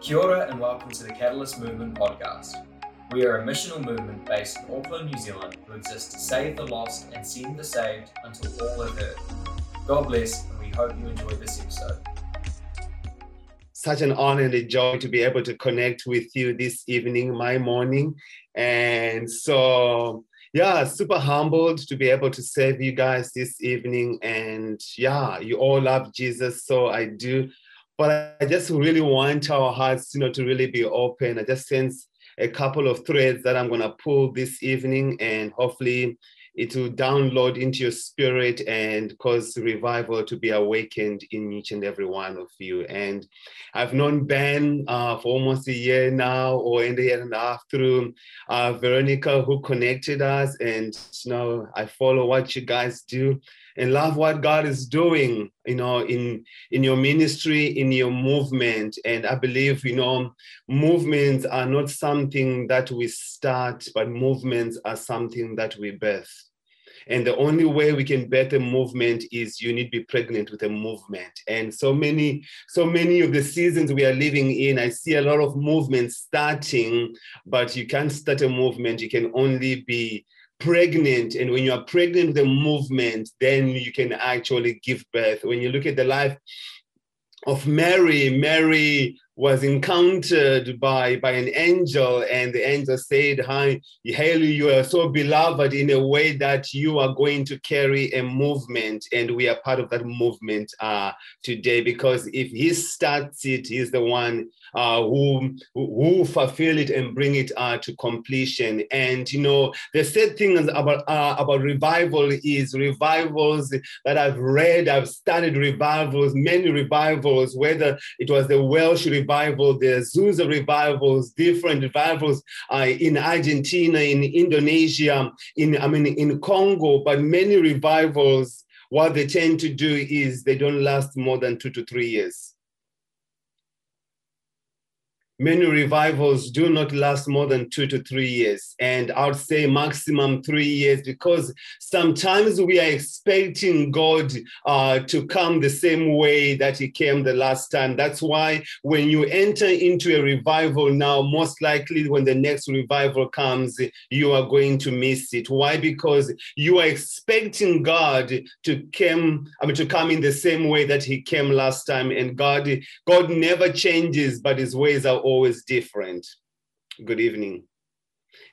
Kia ora and welcome to the Catalyst Movement podcast. We are a missional movement based in Auckland, New Zealand, who exist to save the lost and send the saved until all are heard. God bless, and we hope you enjoy this episode. Such an honor and a joy to be able to connect with you this evening, my morning. And so, yeah, super humbled to be able to serve you guys this evening. And yeah, you all love Jesus, so I do but I just really want our hearts, you know, to really be open. I just sense a couple of threads that I'm going to pull this evening, and hopefully it will download into your spirit and cause revival to be awakened in each and every one of you. And I've known Ben uh, for almost a year now, or in a year and a half through uh, Veronica, who connected us. And you know, I follow what you guys do and love what God is doing, you know, in in your ministry, in your movement. And I believe, you know, movements are not something that we start, but movements are something that we birth. And the only way we can birth a movement is you need to be pregnant with a movement. And so many, so many of the seasons we are living in, I see a lot of movements starting, but you can't start a movement. You can only be pregnant and when you are pregnant with a movement then you can actually give birth. When you look at the life of mary mary was encountered by, by an angel, and the angel said, Hi, Hail, you are so beloved in a way that you are going to carry a movement, and we are part of that movement uh, today. Because if he starts it, he's the one uh, who who fulfill it and bring it uh, to completion. And you know, the sad thing about uh, about revival is revivals that I've read. I've studied revivals, many revivals, whether it was the Welsh revival, the Azusa revivals, different revivals uh, in Argentina, in Indonesia, in I mean in Congo, but many revivals. What they tend to do is they don't last more than two to three years many revivals do not last more than two to three years. And I would say maximum three years because sometimes we are expecting God uh, to come the same way that He came the last time. That's why when you enter into a revival now, most likely when the next revival comes, you are going to miss it. Why? Because you are expecting God to come, I mean, to come in the same way that He came last time. And God, God never changes, but His ways are always different. Good evening.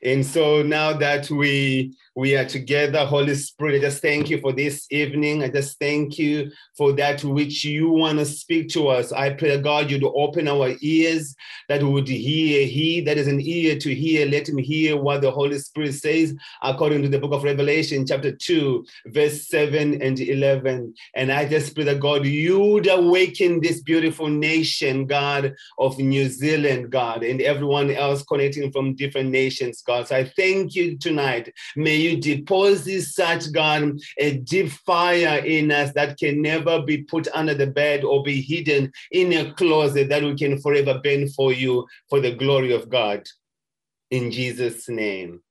And so now that we we are together, Holy Spirit, I just thank you for this evening. I just thank you for that which you want to speak to us. I pray, God, you to open our ears that we would hear. He that is an ear to hear, let him hear what the Holy Spirit says, according to the book of Revelation, chapter 2, verse 7 and 11. And I just pray that God, you'd awaken this beautiful nation, God, of New Zealand, God, and everyone else connecting from different nations, God. So I thank you tonight. May you deposit such, God, a deep fire in us that can never be put under the bed or be hidden in a closet that we can forever burn for you for the glory of God. In Jesus' name.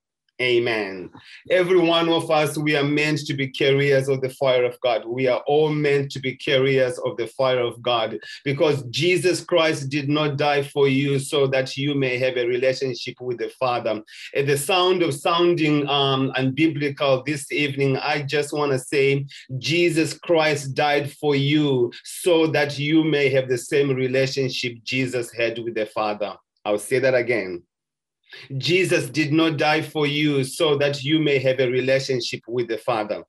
Amen. Every one of us, we are meant to be carriers of the fire of God. We are all meant to be carriers of the fire of God because Jesus Christ did not die for you so that you may have a relationship with the Father. At the sound of sounding um, unbiblical this evening, I just want to say Jesus Christ died for you so that you may have the same relationship Jesus had with the Father. I'll say that again. Jesus did not die for you so that you may have a relationship with the Father.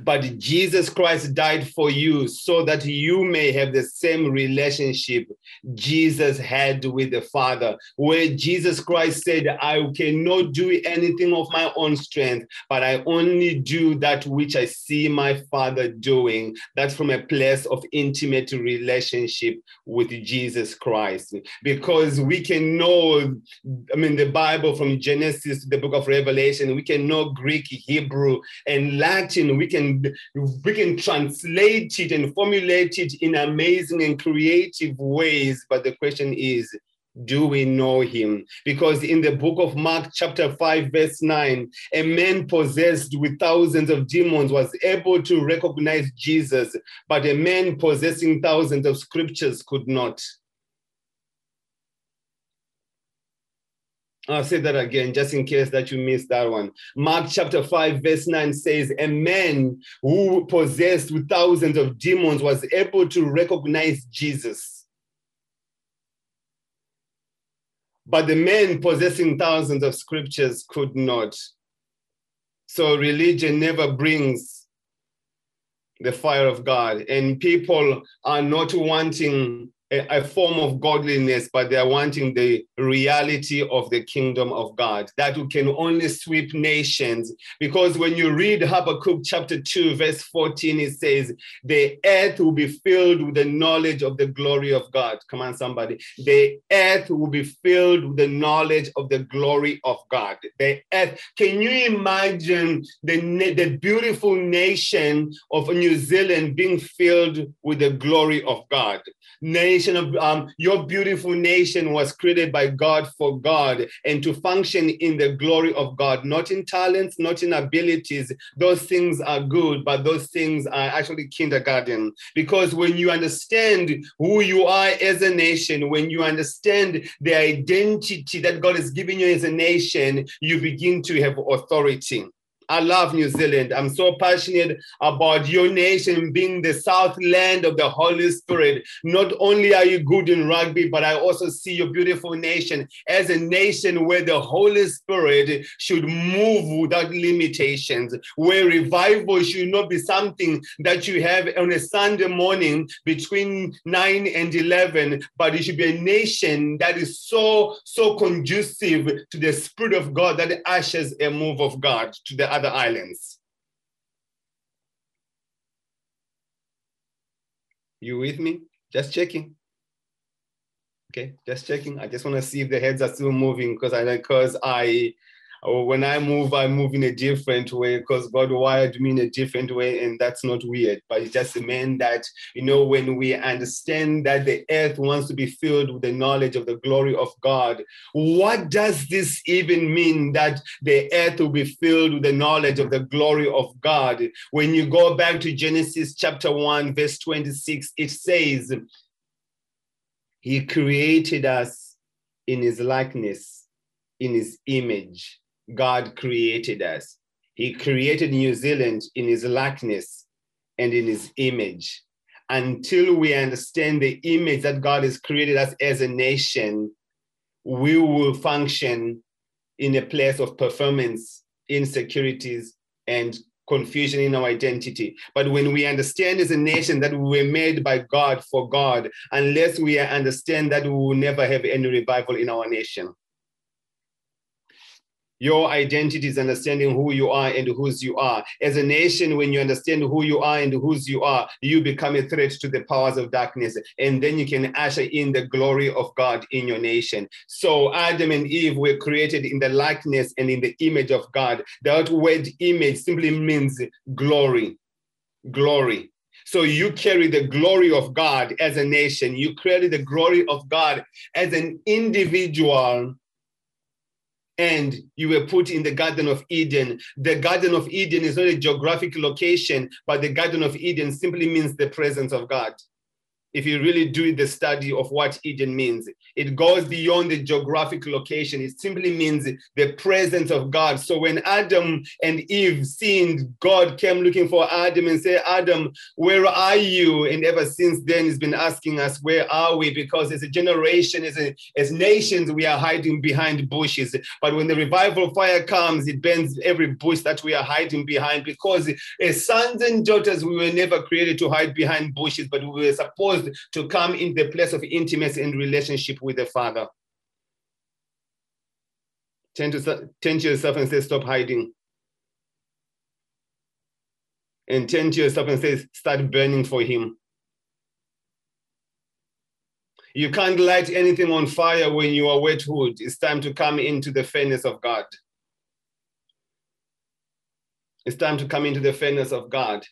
But Jesus Christ died for you so that you may have the same relationship Jesus had with the Father, where Jesus Christ said, I cannot do anything of my own strength, but I only do that which I see my Father doing. That's from a place of intimate relationship with Jesus Christ. Because we can know, I mean, the Bible from Genesis to the book of Revelation, we can know Greek, Hebrew, and Latin. We can we can translate it and formulate it in amazing and creative ways. But the question is, do we know him? Because in the book of Mark, chapter 5, verse 9, a man possessed with thousands of demons was able to recognize Jesus, but a man possessing thousands of scriptures could not. I'll say that again, just in case that you missed that one. Mark chapter 5, verse 9 says, A man who possessed with thousands of demons was able to recognize Jesus. But the man possessing thousands of scriptures could not. So religion never brings the fire of God, and people are not wanting a, form of godliness, but they are wanting the reality of the kingdom of God that can only sweep nations. Because when you read Habakkuk chapter 2, verse 14, it says, The earth will be filled with the knowledge of the glory of God. Come on, somebody. The earth will be filled with the knowledge of the glory of God. The earth. Can you imagine the, the beautiful nation of New Zealand being filled with the glory of God? nation of um, your beautiful nation was created by God for God and to function in the glory of God, not in talents, not in abilities. Those things are good, but those things are actually kindergarten. Because when you understand who you are as a nation, when you understand the identity that God has given you as a nation, you begin to have authority. I love New Zealand. I'm so passionate about your nation being the Southland of the Holy Spirit. Not only are you good in rugby, but I also see your beautiful nation as a nation where the Holy Spirit should move without limitations, where revival should not be something that you have on a Sunday morning between 9 and 11, but it should be a nation that is so, so conducive to the Spirit of God that ushers a move of God to the other islands. You with me? Just checking. Okay, just checking. I just want to see if the heads are still moving because I because I when I move, I move in a different way because God wired me in a different way, and that's not weird. But it just meant that, you know, when we understand that the earth wants to be filled with the knowledge of the glory of God, what does this even mean that the earth will be filled with the knowledge of the glory of God? When you go back to Genesis chapter 1, verse 26, it says, He created us in His likeness, in His image God created us. He created New Zealand in his likeness and in his image. Until we understand the image that God has created us as a nation, we will function in a place of performance, insecurities, and confusion in our identity. But when we understand as a nation that we were made by God for God, unless we understand that, we will never have any revival in our nation. Your identity is understanding who you are and whose you are. As a nation, when you understand who you are and whose you are, you become a threat to the powers of darkness. And then you can usher in the glory of God in your nation. So Adam and Eve were created in the likeness and in the image of God. That word image simply means glory. Glory. So you carry the glory of God as a nation. You carry the glory of God as an individual and you were put in the Garden of Eden. The Garden of Eden is not a geographic location, but the Garden of Eden simply means the presence of God if you really do the study of what Eden means. It goes beyond the geographic location. It simply means the presence of God. So when Adam and Eve sinned, God came looking for Adam and said, Adam, where are you? And ever since then, he's been asking us, where are we? Because as a generation, as, a, as nations, we are hiding behind bushes. But when the revival fire comes, it burns every bush that we are hiding behind because as sons and daughters, we were never created to hide behind bushes, but we were supposed to come in the place of intimacy and relationship with the Father. Turn to, turn to yourself and say, Stop hiding. And turn to yourself and say, Start burning for Him. You can't light anything on fire when you are wet wood. It's time to come into the furnace of God. It's time to come into the furnace of God.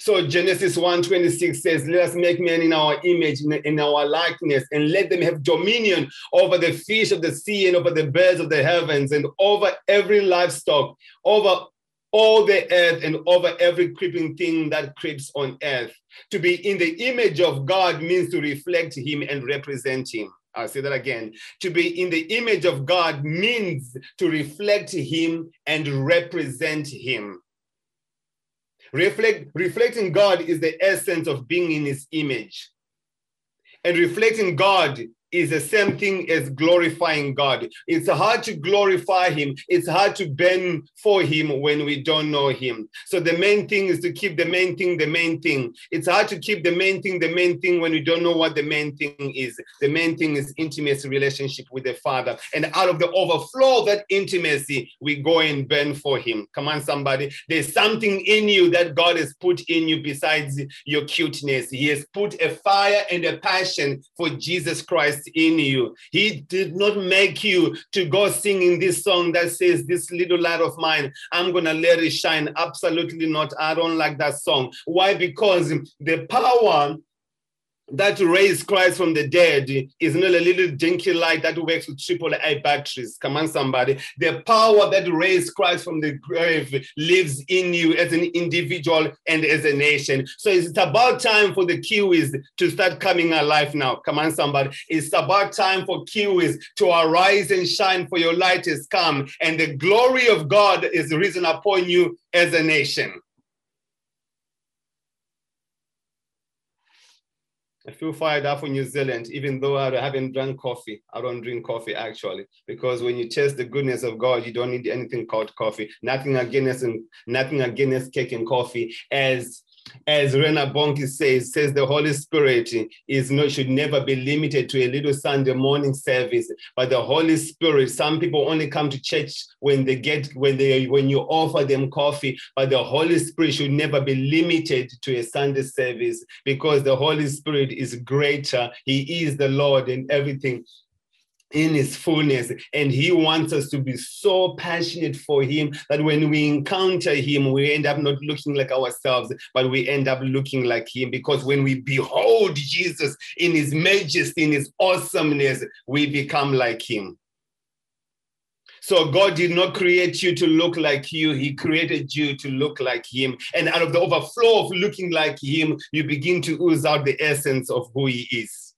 So Genesis 1:26 says, Let us make man in our image, in, our likeness, and let them have dominion over the fish of the sea and over the birds of the heavens and over every livestock, over all the earth and over every creeping thing that creeps on earth. To be in the image of God means to reflect Him and represent Him. I'll say that again. To be in the image of God means to reflect Him and represent Him. Reflect, reflecting God is the essence of being in His image. And reflecting God is the same thing as glorifying God. It's hard to glorify Him. It's hard to bend for Him when we don't know Him. So the main thing is to keep the main thing the main thing. It's hard to keep the main thing the main thing when we don't know what the main thing is. The main thing is intimacy relationship with the Father. And out of the overflow of that intimacy, we go and bend for Him. Come on, somebody. There's something in you that God has put in you besides your cuteness. He has put a fire and a passion for Jesus Christ in you. He did not make you to go singing this song that says, This little light of mine, I'm going to let it shine. Absolutely not. I don't like that song. Why? Because the power that raised Christ from the dead is not a little dinky light that works with triple A batteries. Come on, somebody. The power that raised Christ from the grave lives in you as an individual and as a nation. So it's about time for the Kiwis to start coming alive now. Come on, somebody. It's about time for Kiwis to arise and shine, for your light has come, and the glory of God is risen upon you as a nation. I feel fired up for New Zealand, even though I haven't drunk coffee. I don't drink coffee actually, because when you taste the goodness of God, you don't need anything called coffee. Nothing against and nothing against cake and coffee, as as Reinhard Bonnke says, says the Holy Spirit is not should never be limited to a little Sunday morning service, but the Holy Spirit. Some people only come to church when they get when they when you offer them coffee, but the Holy Spirit should never be limited to a Sunday service because the Holy Spirit is greater. He is the Lord and everything in his fullness. And he wants us to be so passionate for him that when we encounter him, we end up not looking like ourselves, but we end up looking like him. Because when we behold Jesus in his majesty, in his awesomeness, we become like him. So God did not create you to look like you. He created you to look like him. And out of the overflow of looking like him, you begin to ooze out the essence of who he is.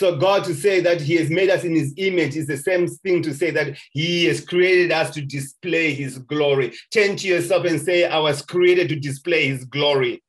So God to say that he has made us in his image is the same thing to say that he has created us to display his glory. Turn to yourself and say, I was created to display his glory.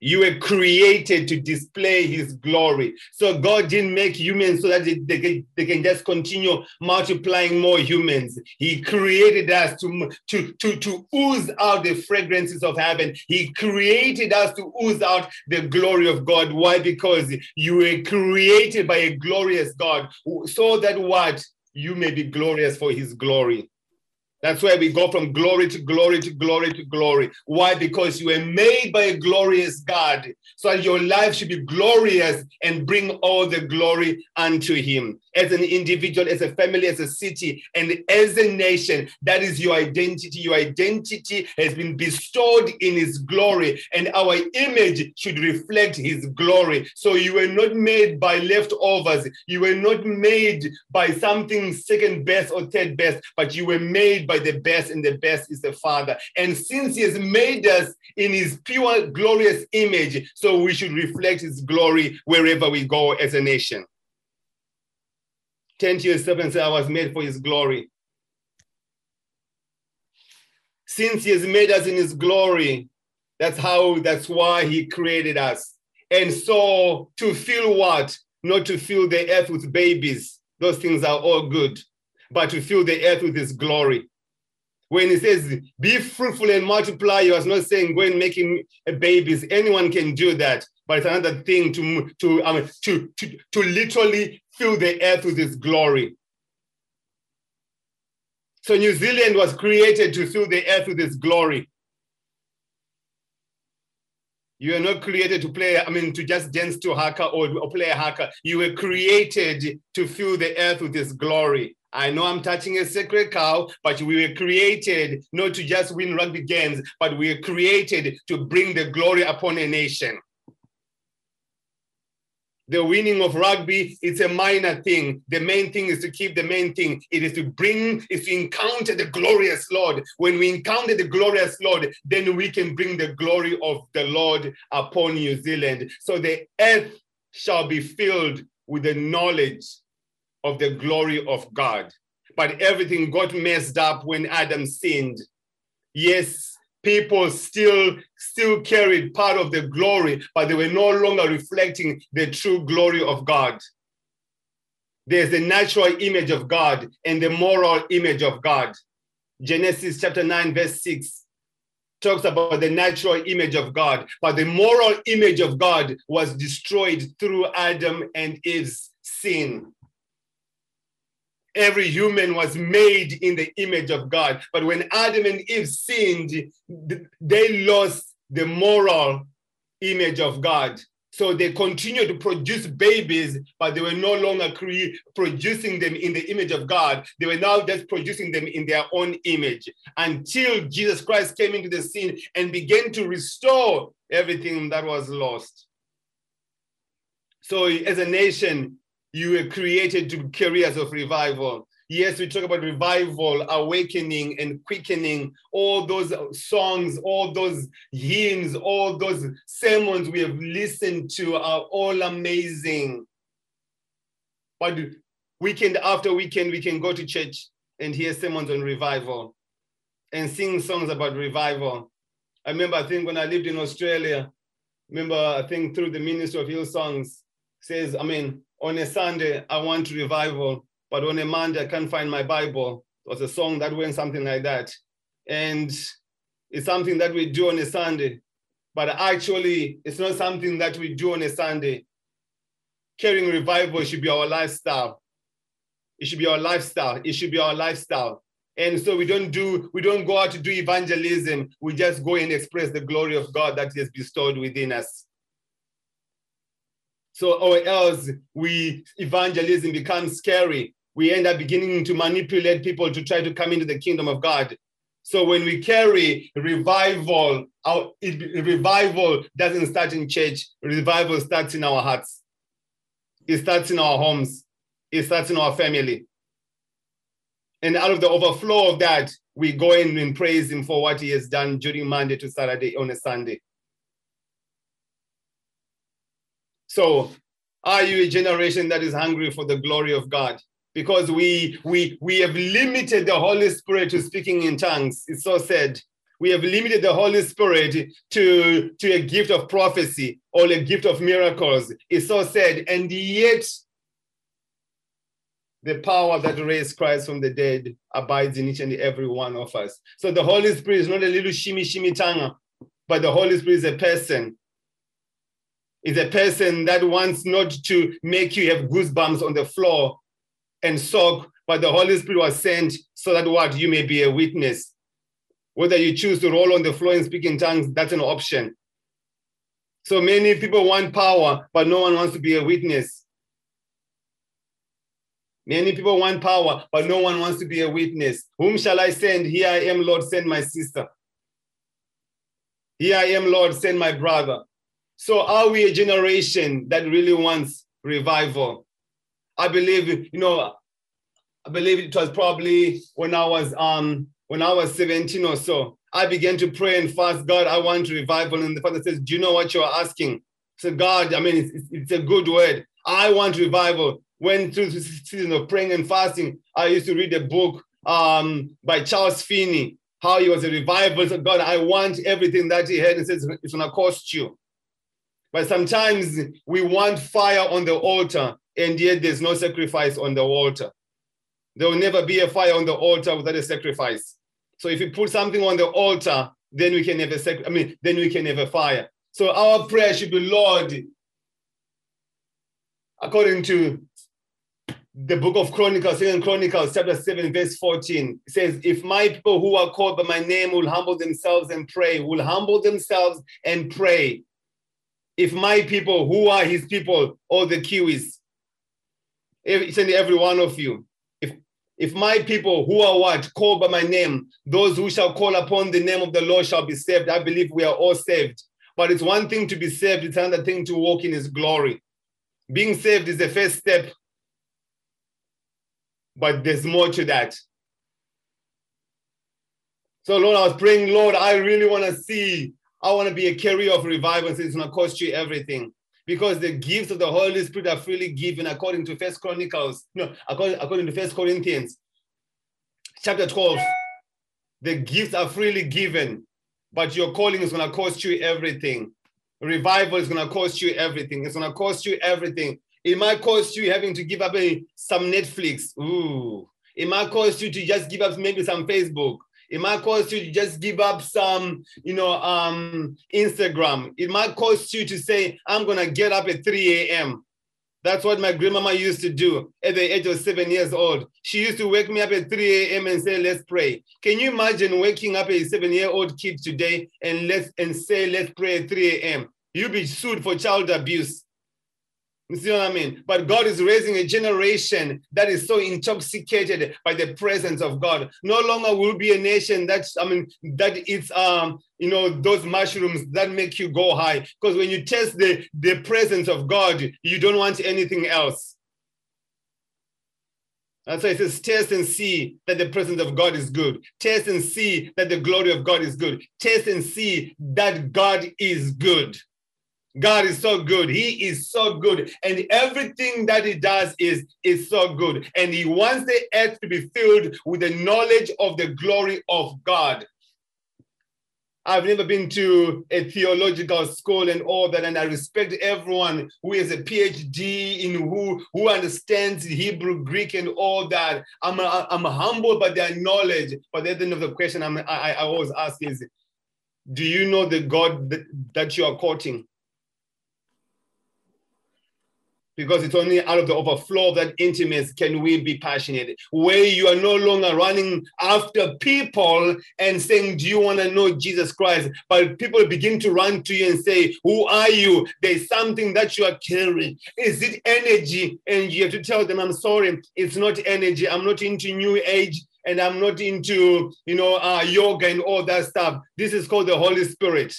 You were created to display his glory. So God didn't make humans so that they, they, can, they can just continue multiplying more humans. He created us to, to, to, to ooze out the fragrances of heaven. He created us to ooze out the glory of God. Why? Because you were created by a glorious God so that what? You may be glorious for his glory. That's why we go from glory to glory to glory to glory. Why? Because you were made by a glorious God. So your life should be glorious and bring all the glory unto Him. As an individual, as a family, as a city, and as a nation, that is your identity. Your identity has been bestowed in His glory, and our image should reflect His glory. So you were not made by leftovers. You were not made by something second best or third best, but you were made by the best, and the best is the Father. And since He has made us in His pure, glorious image, so we should reflect His glory wherever we go as a nation. Turn to yourself and say, I was made for His glory. Since He has made us in His glory, that's how, that's why He created us. And so to fill what? Not to fill the earth with babies. Those things are all good, but to fill the earth with His glory. When he says, be fruitful and multiply, he was not saying go and making babies. Anyone can do that. But it's another thing to, to, um, to, to, to literally fill the earth with his glory. So New Zealand was created to fill the earth with his glory. You are not created to play, I mean, to just dance to haka or, play haka. You were created to fill the earth with his glory. I know I'm touching a sacred cow, but we were created not to just win rugby games, but we were created to bring the glory upon a nation. The winning of rugby, it's a minor thing. The main thing is to keep the main thing. It is to bring, is to encounter the glorious Lord. When we encounter the glorious Lord, then we can bring the glory of the Lord upon New Zealand. So the earth shall be filled with the knowledge of the glory of God. But everything got messed up when Adam sinned. Yes, people still still carried part of the glory but they were no longer reflecting the true glory of god there's the natural image of god and the moral image of god genesis chapter 9 verse 6 talks about the natural image of god but the moral image of god was destroyed through adam and eve's sin every human was made in the image of God. But when Adam and Eve sinned, they lost the moral image of God. So they continued to produce babies, but they were no longer cre- producing them in the image of God. They were now just producing them in their own image until Jesus Christ came into the scene and began to restore everything that was lost. So, as a nation, you were created to carriers of revival. Yes, we talk about revival, awakening, and quickening. All those songs, all those hymns, all those sermons we have listened to are all amazing. But weekend after weekend, we can go to church and hear sermons on revival and sing songs about revival. I remember, I think when I lived in Australia, remember, I think through the Ministry of Hillsongs, says, I mean, on a Sunday, I want revival, but on a Monday, I can't find my Bible. It was a song that went something like that. And it's something that we do on a Sunday, but actually, it's not something that we do on a Sunday. Carrying revival should be our lifestyle. It should be our lifestyle. It should be our lifestyle. And so we don't do, we don't go out to do evangelism. We just go and express the glory of God that has bestowed within us. So, or else we evangelism becomes scary. We end up beginning to manipulate people to try to come into the kingdom of God. So when we carry revival, our it, revival doesn't start in church. Revival starts in our hearts. It starts in our homes. It starts in our family. And out of the overflow of that, we go in and praise him for what he has done during Monday to Saturday on a Sunday. So are you a generation that is hungry for the glory of God? Because we we we have limited the Holy Spirit to speaking in tongues. It's so sad. We have limited the Holy Spirit to, to a gift of prophecy or a gift of miracles. It's so sad. And yet, the power that raised Christ from the dead abides in each and every one of us. So the Holy Spirit is not a little shimmy shimmy tanga, but the Holy Spirit is a person is a person that wants not to make you have goosebumps on the floor and soak, but the Holy Spirit was sent so that what you may be a witness. Whether you choose to roll on the floor and speak in tongues, that's an option. So many people want power, but no one wants to be a witness. Many people want power, but no one wants to be a witness. Whom shall I send? Here I am, Lord, send my sister. Here I am, Lord, send my brother. So are we a generation that really wants revival? I believe, you know, I believe it was probably when I was um when I was 17 or so. I began to pray and fast, God, I want revival. And the Father says, Do you know what you're asking? So, God, I mean, it's, it's a good word. I want revival. Went through the season of praying and fasting. I used to read a book um, by Charles Finney, how he was a revivalist. So God, I want everything that he had. And says, It's going to cost you. But sometimes we want fire on the altar, and yet there's no sacrifice on the altar. There will never be a fire on the altar without a sacrifice. So if you put something on the altar, then we can have a sac- I mean, then we can have a fire. So our prayer should be, Lord, according to the book of Chronicles, Second Chronicles, chapter 7, verse 14, it says, If my people who are called by my name will humble themselves and pray, will humble themselves and pray, if my people who are his people, all the Kiwis, each and every one of you, if if my people who are what called by my name, those who shall call upon the name of the Lord shall be saved. I believe we are all saved. But it's one thing to be saved, it's another thing to walk in his glory. Being saved is the first step, but there's more to that. So, Lord, I was praying, Lord, I really want to see, I want to be a carrier of revival. So it's going to cost you everything because the gifts of the Holy Spirit are freely given according to First Chronicles, no, according, according to First Corinthians, chapter 12. The gifts are freely given, but your calling is going to cost you everything. Revival is going to cost you everything. It's going to cost you everything. It might cost you having to give up a, some Netflix. Ooh. It might cost you to just give up maybe some Facebook. It might cost you to just give up some, you know, um, Instagram. It might cost you to say, I'm going to get up at 3 a.m. That's what my grandmama used to do at the age of seven years old. She used to wake me up at 3 a.m. and say, let's pray. Can you imagine waking up a seven-year-old kid today and let's and say, let's pray at 3 a.m.? You'll be sued for child abuse. You see what I mean? But God is raising a generation that is so intoxicated by the presence of God. No longer will be a nation that's, I mean, that it's um, you know, those mushrooms that make you go high. Because when you test the, the presence of God, you don't want anything else. That's why it says, test and see that the presence of God is good. Test and see that the glory of God is good. Test and see that God is good. God is so good. He is so good. And everything that he does is, is so good. And he wants the earth to be filled with the knowledge of the glory of God. I've never been to a theological school and all that, and I respect everyone who has a PhD in who who understands Hebrew, Greek, and all that. I'm I'm humbled by their knowledge. But the end of the question I'm, I, I always ask is, do you know the God that, that you are quoting? Because it's only out of the overflow of that intimacy can we be passionate. Where you are no longer running after people and saying, Do you want to know Jesus Christ? But people begin to run to you and say, Who are you? There's something that you are carrying. Is it energy? And you have to tell them, I'm sorry, it's not energy. I'm not into new age and I'm not into, you know, uh, yoga and all that stuff. This is called the Holy Spirit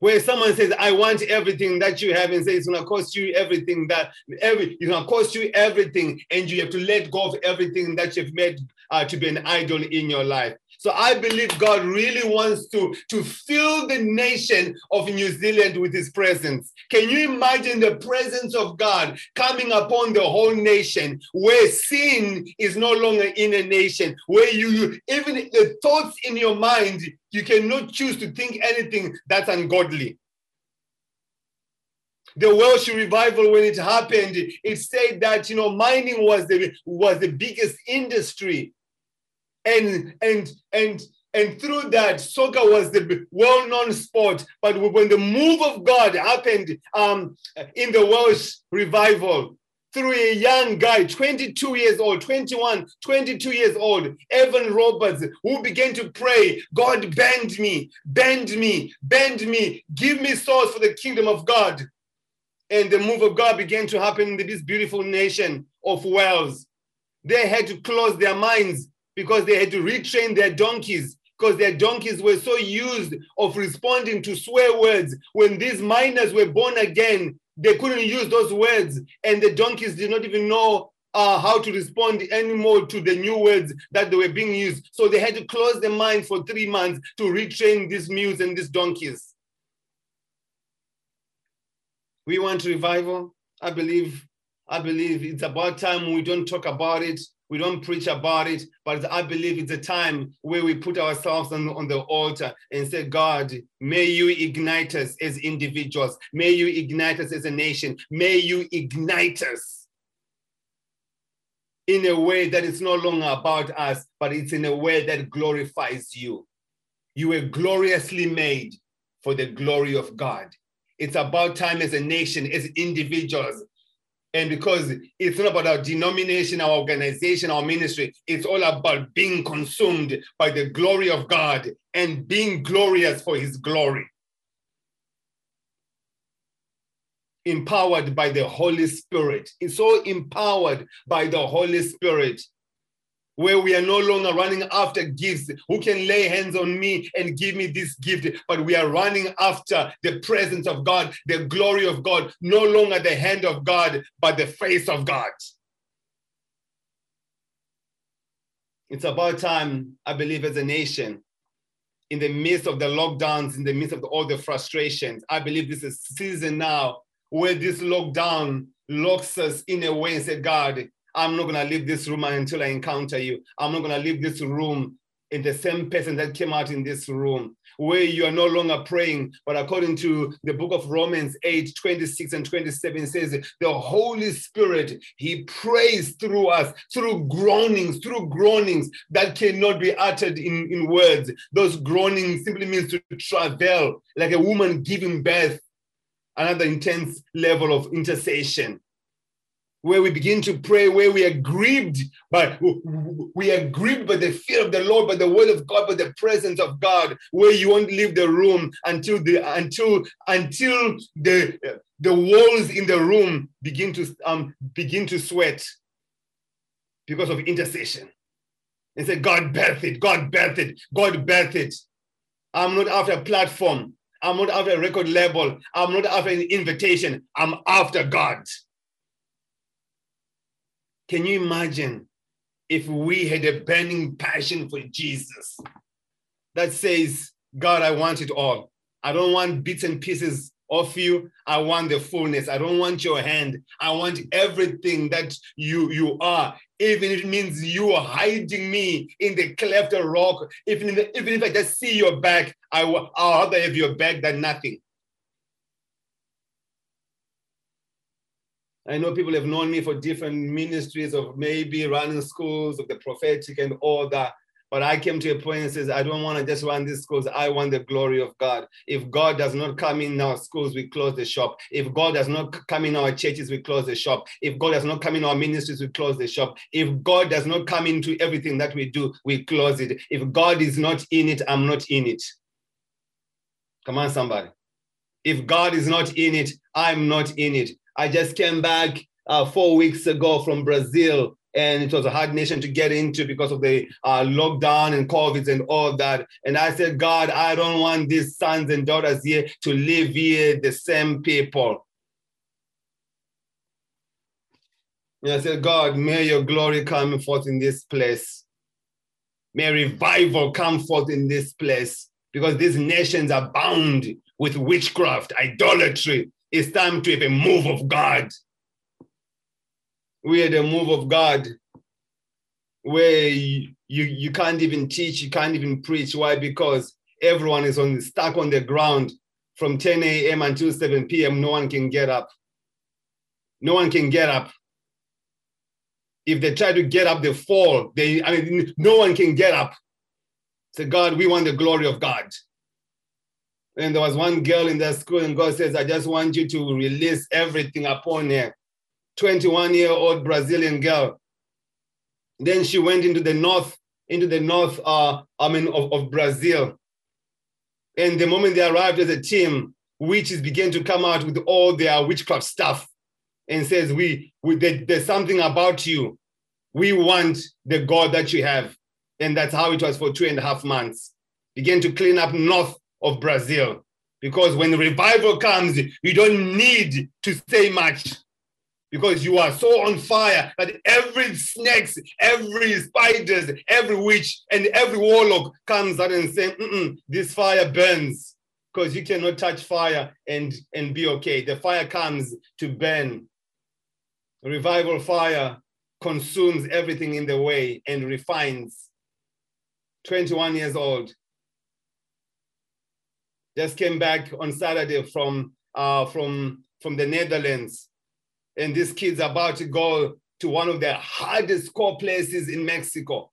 where someone says, I want everything that you have, and say it's gonna cost you everything that every it's gonna cost you everything, and you have to let go of everything that you've made uh, to be an idol in your life. So I believe God really wants to, to fill the nation of New Zealand with his presence. Can you imagine the presence of God coming upon the whole nation where sin is no longer in a nation, where you even the thoughts in your mind, you cannot choose to think anything that's ungodly the Welsh revival when it happened, it said that you know mining was the was the biggest industry and and and and through that, soccer was the well-known sport. But when the move of God happened um, in the Welsh revival, through a young guy, 22 years old, 21, 22 years old, Evan Roberts, who began to pray, God bend me, bend me, bend me, give me souls for the kingdom of God. And the move of God began to happen in this beautiful nation of Wales. They had to close their minds because they had to retrain their donkeys because their donkeys were so used of responding to swear words. When these miners were born again, they couldn't use those words, and the donkeys did not even know uh, how to respond anymore to the new words that they were being used. So they had to close their mind for three months to retrain these mules and these donkeys. We want revival. I believe, I believe it's about time we don't talk about it we don't preach about it, but I believe it's a time where we put ourselves on, on the altar and say, God, may you ignite us as individuals. May you ignite us as a nation. May you ignite us in a way that it's no longer about us, but it's in a way that glorifies you. You were gloriously made for the glory of God. It's about time as a nation, as individuals, and because it's not about our denomination, our organization, our ministry, it's all about being consumed by the glory of God and being glorious for his glory. Empowered by the Holy Spirit. It's all empowered by the Holy Spirit. Where we are no longer running after gifts. Who can lay hands on me and give me this gift? But we are running after the presence of God, the glory of God, no longer the hand of God, but the face of God. It's about time, I believe, as a nation, in the midst of the lockdowns, in the midst of all the frustrations, I believe this is a season now where this lockdown locks us in a way and say, God, I'm not going to leave this room until I encounter you. I'm not going to leave this room in the same person that came out in this room, where you are no longer praying, but according to the book of Romans 8 26 and 27 says, the Holy Spirit, He prays through us, through groanings, through groanings that cannot be uttered in, in words. Those groanings simply means to travail, like a woman giving birth, another intense level of intercession where we begin to pray, where we are grieved by we are grieved by the fear of the Lord, by the word of God, by the presence of God, where you won't leave the room until the until until the the walls in the room begin to um begin to sweat because of intercession. And say, God birth it, God birth it, God birth it. I'm not after a platform. I'm not after a record label. I'm not after an invitation. I'm after God. Can you imagine if we had a burning passion for Jesus that says, God, I want it all. I don't want bits and pieces of you. I want the fullness. I don't want your hand. I want everything that you, you are. Even if it means you are hiding me in the cleft of rock. Even if, even if I just see your back, I I'll rather have your back than nothing. I know people have known me for different ministries of maybe running schools of the prophetic and all that. But I came to a point and says, I don't want to just run these schools. I want the glory of God. If God does not come in our schools, we close the shop. If God does not come in our churches, we close the shop. If God does not come in our ministries, we close the shop. If God does not come into everything that we do, we close it. If God is not in it, I'm not in it. Come on, somebody. If God is not in it, I'm not in it. I just came back uh, four weeks ago from Brazil, and it was a hard nation to get into because of the uh, lockdown and COVID and all that. And I said, God, I don't want these sons and daughters here to live here the same people. And I said, God, may your glory come forth in this place. May revival come forth in this place because these nations are bound with witchcraft, idolatry, it's time to have a move of God. We had a move of God where you, you, can't even teach, you can't even preach. Why? Because everyone is on stuck on the ground from 10 a.m. until 7 p.m. No one can get up. No one can get up. If they try to get up, they fall. They, I mean, no one can get up. So God, we want the glory of God. And there was one girl in that school, and God says, I just want you to release everything upon her. 21 year old Brazilian girl. Then she went into the north, into the north, uh, I mean, of, of Brazil. And the moment they arrived as a team, witches began to come out with all their witchcraft stuff and says, we, we there, there's something about you. We want the God that you have. And that's how it was for two and a half months. Began to clean up north of Brazil. Because when revival comes, you don't need to say much because you are so on fire that every snakes, every spiders, every witch, and every warlock comes out and says, this fire burns because you cannot touch fire and, and be okay. The fire comes to burn. Revival fire consumes everything in the way and refines. 21 years old, just came back on Saturday from uh, from from the Netherlands, and this kid's about to go to one of the hardest core places in Mexico,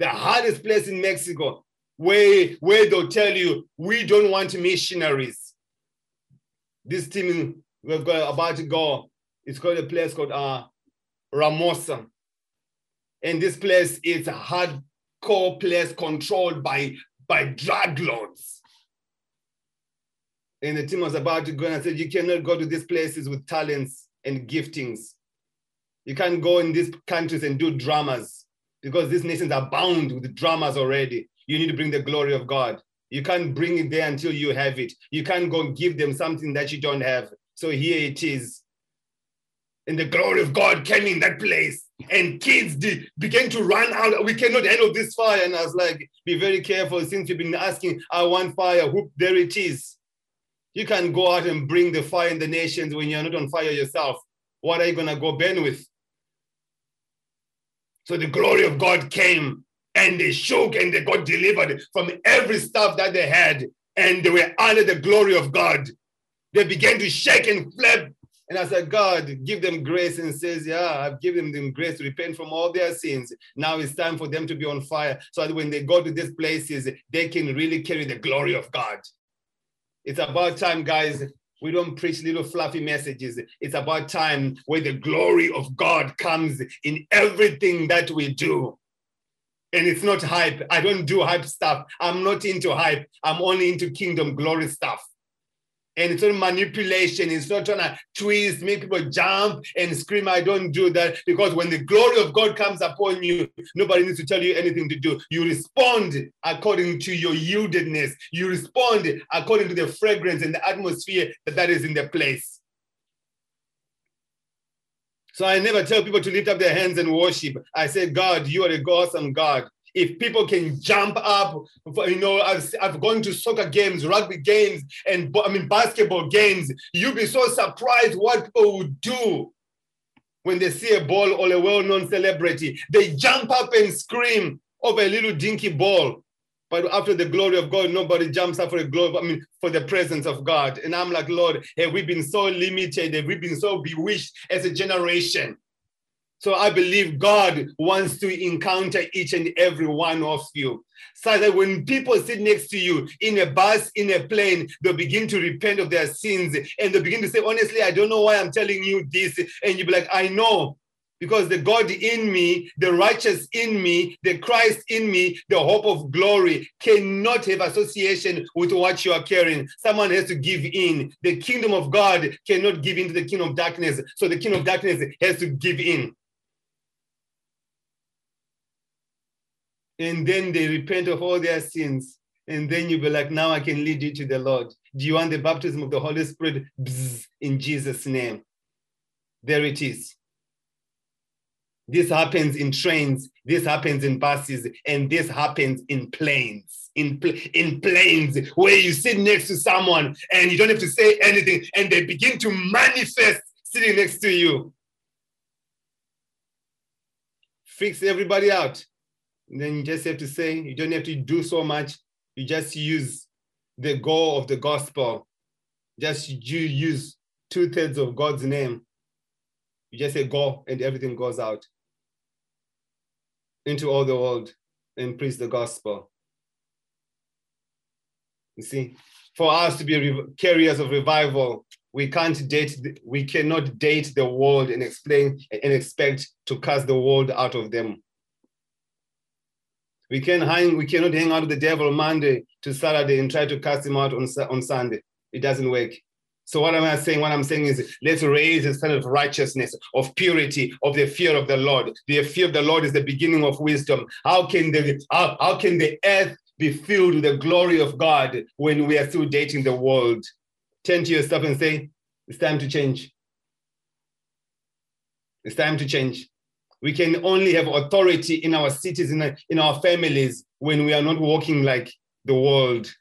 the hardest place in Mexico, where where they'll tell you we don't want missionaries. This team we're going, about to go. It's called a place called uh, Ramosa, and this place is a hardcore place controlled by by drug lords and the team was about to go and I said, you cannot go to these places with talents and giftings. You can't go in these countries and do dramas because these nations are bound with dramas already. You need to bring the glory of God. You can't bring it there until you have it. You can't go and give them something that you don't have. So here it is. And the glory of God came in that place. And kids did, began to run out. We cannot handle this fire. And I was like, be very careful since you've been asking, I want fire. Whoop, there it is. You can go out and bring the fire in the nations when you're not on fire yourself. What are you going to go burn with? So the glory of God came and they shook and they got delivered from every stuff that they had. And they were under the glory of God. They began to shake and flap. And I said, God, give them grace. And says, Yeah, I've given them grace to repent from all their sins. Now it's time for them to be on fire so that when they go to these places, they can really carry the glory of God. It's about time, guys. We don't preach little fluffy messages. It's about time where the glory of God comes in everything that we do. And it's not hype. I don't do hype stuff. I'm not into hype. I'm only into kingdom glory stuff. And it's not manipulation. It's not trying to twist, make people jump and scream. I don't do that because when the glory of God comes upon you, nobody needs to tell you anything to do. You respond according to your yieldedness. You respond according to the fragrance and the atmosphere that, that is in the place. So I never tell people to lift up their hands and worship. I say, God, you are a awesome God if people can jump up, you know, I've, I've gone to soccer games, rugby games, and I mean basketball games. You'll be so surprised what people would do when they see a ball or a well-known celebrity. They jump up and scream over a little dinky ball. But after the glory of God, nobody jumps up for the glory, I mean, for the presence of God. And I'm like, Lord, have we been so limited? Have we been so bewitched as a generation? So I believe God wants to encounter each and every one of you. So that when people sit next to you in a bus, in a plane, they'll begin to repent of their sins and they'll begin to say, honestly, I don't know why I'm telling you this. And you'll be like, I know. Because the God in me, the righteous in me, the Christ in me, the hope of glory cannot have association with what you are carrying. Someone has to give in. The kingdom of God cannot give in to the kingdom of darkness. So the kingdom of darkness has to give in. And then they repent of all their sins. And then you'll be like, now I can lead you to the Lord. Do you want the baptism of the Holy Spirit? Bzz, in Jesus' name. There it is. This happens in trains, this happens in buses, and this happens in planes. In, pl- in planes where you sit next to someone and you don't have to say anything, and they begin to manifest sitting next to you. Freaks everybody out. And then you just have to say, you don't have to do so much. You just use the goal of the gospel. Just you use two thirds of God's name. You just say go, and everything goes out into all the world and preach the gospel. You see, for us to be carriers of revival, we can't date, we cannot date the world and explain and expect to cast the world out of them. We can hang, we cannot hang out with the devil Monday to Saturday and try to cast him out on, on Sunday. It doesn't work. So what am I saying? What I'm saying is let's raise a standard of righteousness, of purity, of the fear of the Lord. The fear of the Lord is the beginning of wisdom. How can the how, how can the earth be filled with the glory of God when we are still dating the world? Turn to yourself and say, it's time to change. It's time to change. We can only have authority in our cities, in, in our families, when we are not walking like the world.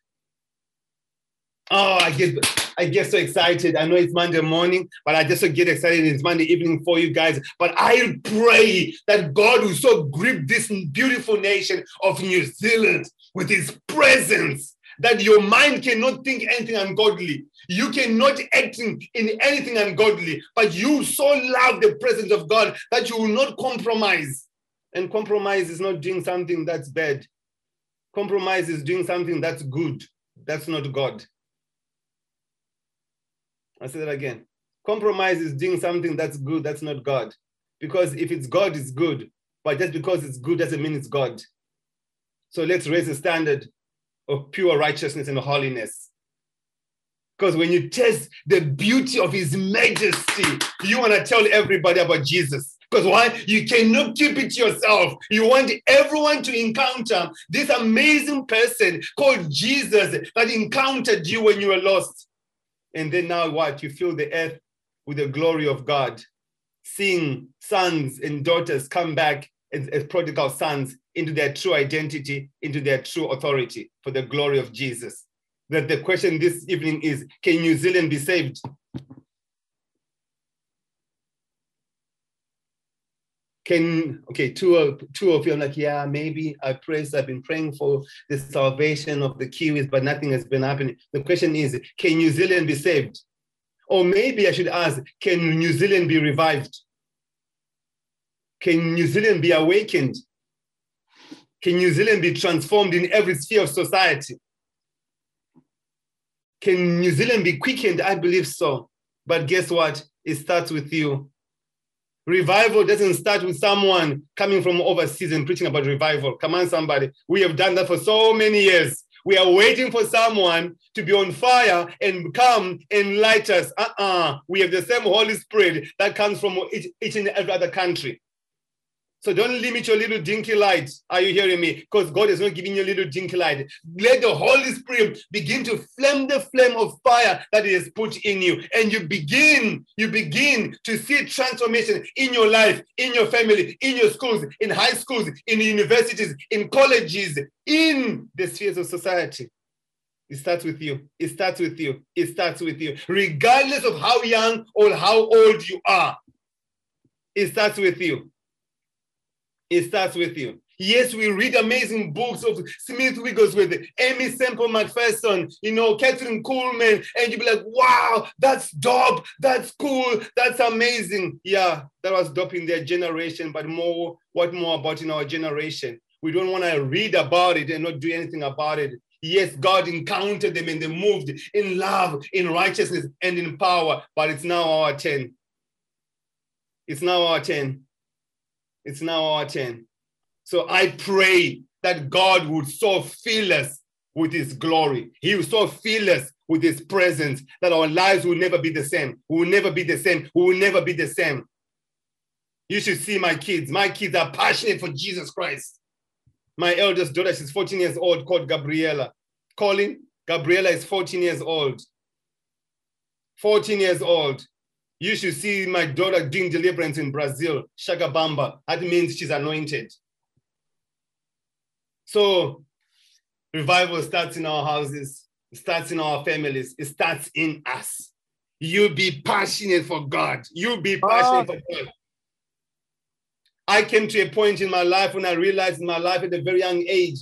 Oh, I get I get so excited. I know it's Monday morning, but I just get excited. It's Monday evening for you guys. But I pray that God will so grip this beautiful nation of New Zealand with his presence that your mind cannot think anything ungodly. You cannot act in, in anything ungodly, but you so love the presence of God that you will not compromise. And compromise is not doing something that's bad. Compromise is doing something that's good. That's not God. I'll say that again. Compromise is doing something that's good. That's not God. Because if it's God, it's good. But just because it's good doesn't mean it's God. So let's raise the standard of pure righteousness and holiness. Because when you taste the beauty of his majesty, you want to tell everybody about Jesus. Because why? You cannot keep it yourself. You want everyone to encounter this amazing person called Jesus that encountered you when you were lost. And then now what? You fill the earth with the glory of God. Seeing sons and daughters come back as, as prodigal sons into their true identity, into their true authority for the glory of Jesus. That the question this evening is can New Zealand be saved? can okay two of two of you i'm like yeah maybe i pray i've been praying for the salvation of the kiwis but nothing has been happening. The question is can new zealand be saved? Or maybe i should ask can new zealand be revived? Can new zealand be awakened? Can new zealand be transformed in every sphere of society can new zealand be quickened i believe so but guess what it starts with you Revival doesn't start with someone coming from overseas and preaching about revival. Come on, somebody. We have done that for so many years. We are waiting for someone to be on fire and come and light us. Uh-uh. We have the same Holy Spirit that comes from each, each and every other country. So don't limit your little dinky light. Are you hearing me? Because God is not giving you a little dinky light. Let the Holy Spirit begin to flame the flame of fire that is put in you. And you begin, you begin to see transformation in your life, in your family, in your schools, in high schools, in universities, in colleges, in the spheres of society. It starts with you. It starts with you. It starts with you. Regardless of how young or how old you are, it starts with you. It starts with you. Yes, we read amazing books of Smith Wigglesworth, Aimee Semple McPherson, you know, Kathryn Kuhlman, and you'd be like, wow, that's dope, that's cool, that's amazing. Yeah, that was dope in their generation, but more, what more about in our generation? We don't want to read about it and not do anything about it. Yes, God encountered them and they moved in love, in righteousness, and in power, but it's now our turn. It's now our turn. It's now our turn. So I pray that God would so fill us with his glory. He will so fill us with his presence that our lives will never be the same. We will never be the same. We will never be the same. You should see my kids. My kids are passionate for Jesus Christ. My eldest daughter, she's 14 years old, called Gabriella. Colin, Gabriella is 14 years old. 14 years old. You should see my daughter doing deliverance in Brazil, Shagabamba. That means she's anointed. So revival starts in our houses, starts in our families, it starts in us. You be passionate for God. You be passionate oh. for God. I came to a point in my life when I realized in my life at a very young age,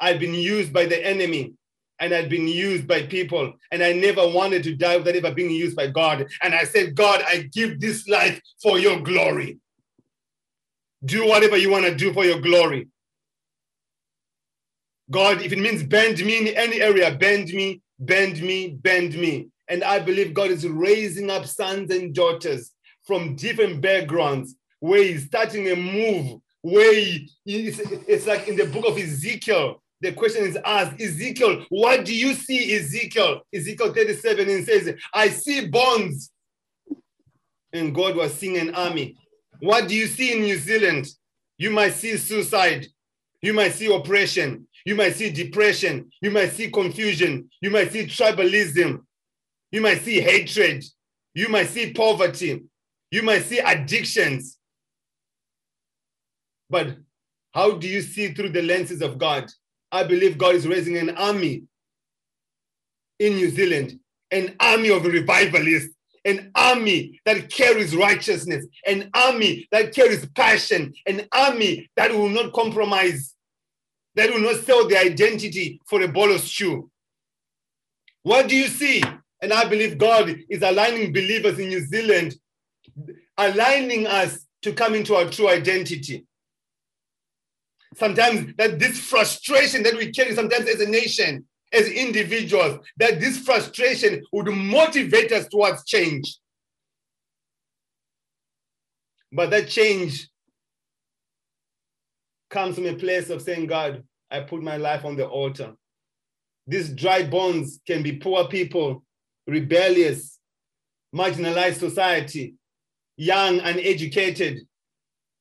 I've been used by the enemy and I'd been used by people, and I never wanted to die without ever being used by God. And I said, God, I give this life for your glory. Do whatever you want to do for your glory. God, if it means bend me in any area, bend me, bend me, bend me. And I believe God is raising up sons and daughters from different backgrounds where he's starting a move where he, it's, it's like in the book of Ezekiel, the question is asked Ezekiel, what do you see, Ezekiel? Ezekiel 37 and says, I see bonds. And God was seeing an army. What do you see in New Zealand? You might see suicide. You might see oppression. You might see depression. You might see confusion. You might see tribalism. You might see hatred. You might see poverty. You might see addictions. But how do you see through the lenses of God? I believe God is raising an army in New Zealand, an army of revivalists, an army that carries righteousness, an army that carries passion, an army that will not compromise, that will not sell their identity for a ball of stew. What do you see? And I believe God is aligning believers in New Zealand, aligning us to come into our true identity sometimes that this frustration that we carry sometimes as a nation, as individuals, that this frustration would motivate us towards change. But that change comes from a place of saying, God, I put my life on the altar. These dry bones can be poor people, rebellious, marginalized society, young, uneducated,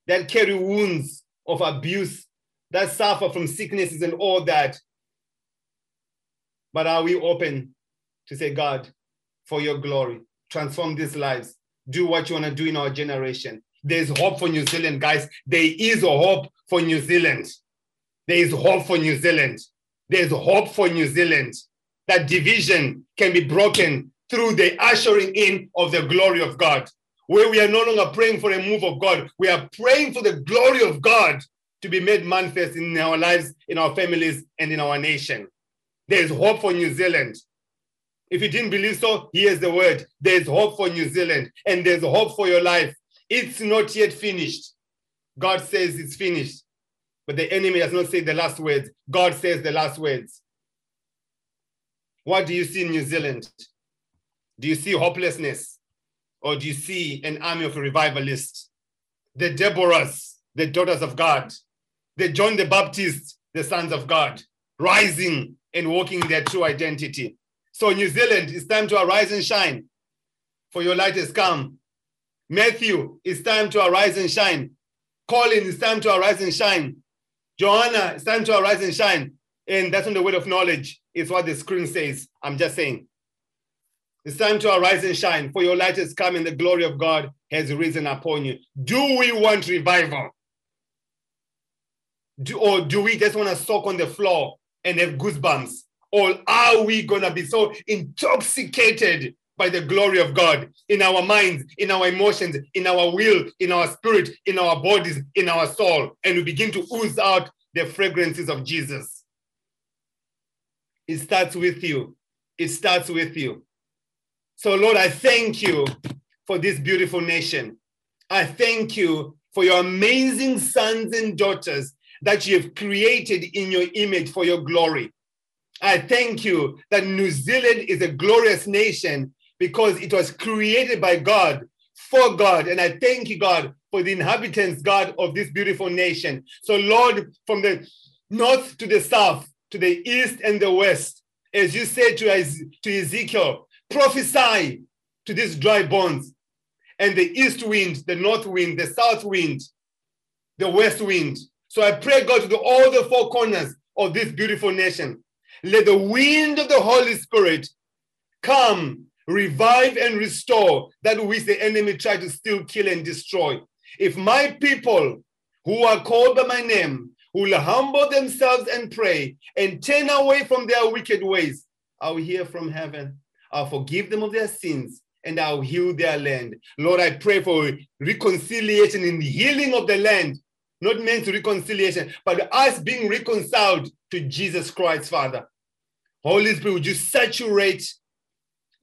that carry wounds of abuse, that suffer from sicknesses and all that. But are we open to say, God, for your glory, transform these lives, do what you want to do in our generation? There's hope for New Zealand, guys. There is a hope for New Zealand. There is hope for New Zealand. There's hope for New Zealand. That division can be broken through the ushering in of the glory of God, where we are no longer praying for a move of God. We are praying for the glory of God to be made manifest in our lives, in our families, and in our nation. There's hope for New Zealand. If you didn't believe so, here's the word. There's hope for New Zealand, and there's hope for your life. It's not yet finished. God says it's finished. But the enemy does not say the last words. God says the last words. What do you see in New Zealand? Do you see hopelessness? Or do you see an army of revivalists? The Deborahs, the daughters of God, the John the Baptist, the sons of God, rising and walking in their true identity. So, New Zealand, it's time to arise and shine, for your light has come. Matthew, it's time to arise and shine. Colin, it's time to arise and shine. Joanna, it's time to arise and shine. And that's not the word of knowledge. It's what the screen says. I'm just saying. It's time to arise and shine, for your light has come and the glory of God has risen upon you. Do we want revival? Do, or do we just want to soak on the floor and have goosebumps? Or are we going to be so intoxicated by the glory of God in our minds, in our emotions, in our will, in our spirit, in our bodies, in our soul, and we begin to ooze out the fragrances of Jesus? It starts with you. It starts with you. So, Lord, I thank you for this beautiful nation. I thank you for your amazing sons and daughters that you have created in your image for your glory. I thank you that New Zealand is a glorious nation because it was created by God for God. And I thank you, God, for the inhabitants, God, of this beautiful nation. So, Lord, from the north to the south, to the east and the west, as you said to, to Ezekiel, prophesy to these dry bones. And the east wind, the north wind, the south wind, the west wind. So I pray, God, to all the four corners of this beautiful nation. Let the wind of the Holy Spirit come, revive, and restore that which the enemy tried to steal, kill, and destroy. If my people who are called by my name will humble themselves and pray and turn away from their wicked ways, I will hear from heaven I'll forgive them of their sins and I'll heal their land. Lord, I pray for reconciliation and healing of the land, not meant to reconciliation, but us being reconciled to Jesus Christ, Father. Holy Spirit, would you saturate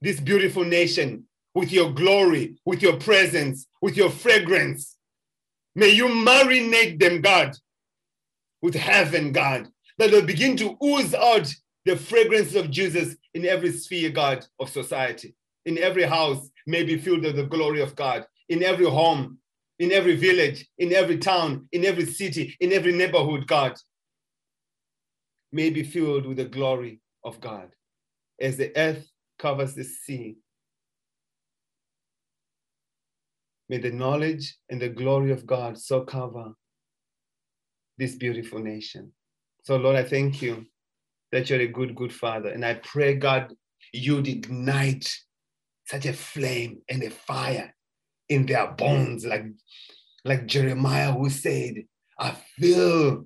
this beautiful nation with your glory, with your presence, with your fragrance? May you marinate them, God, with heaven, God, that they'll begin to ooze out the fragrance of Jesus in every sphere, God, of society. In every house may be filled with the glory of God. In every home, in every village, in every town, in every city, in every neighborhood, God, may be filled with the glory of God. As the earth covers the sea, may the knowledge and the glory of God so cover this beautiful nation. So, Lord, I thank you that you're a good, good father. And I pray, God, you'd ignite such a flame and a fire in their bones, like, like Jeremiah who said, I feel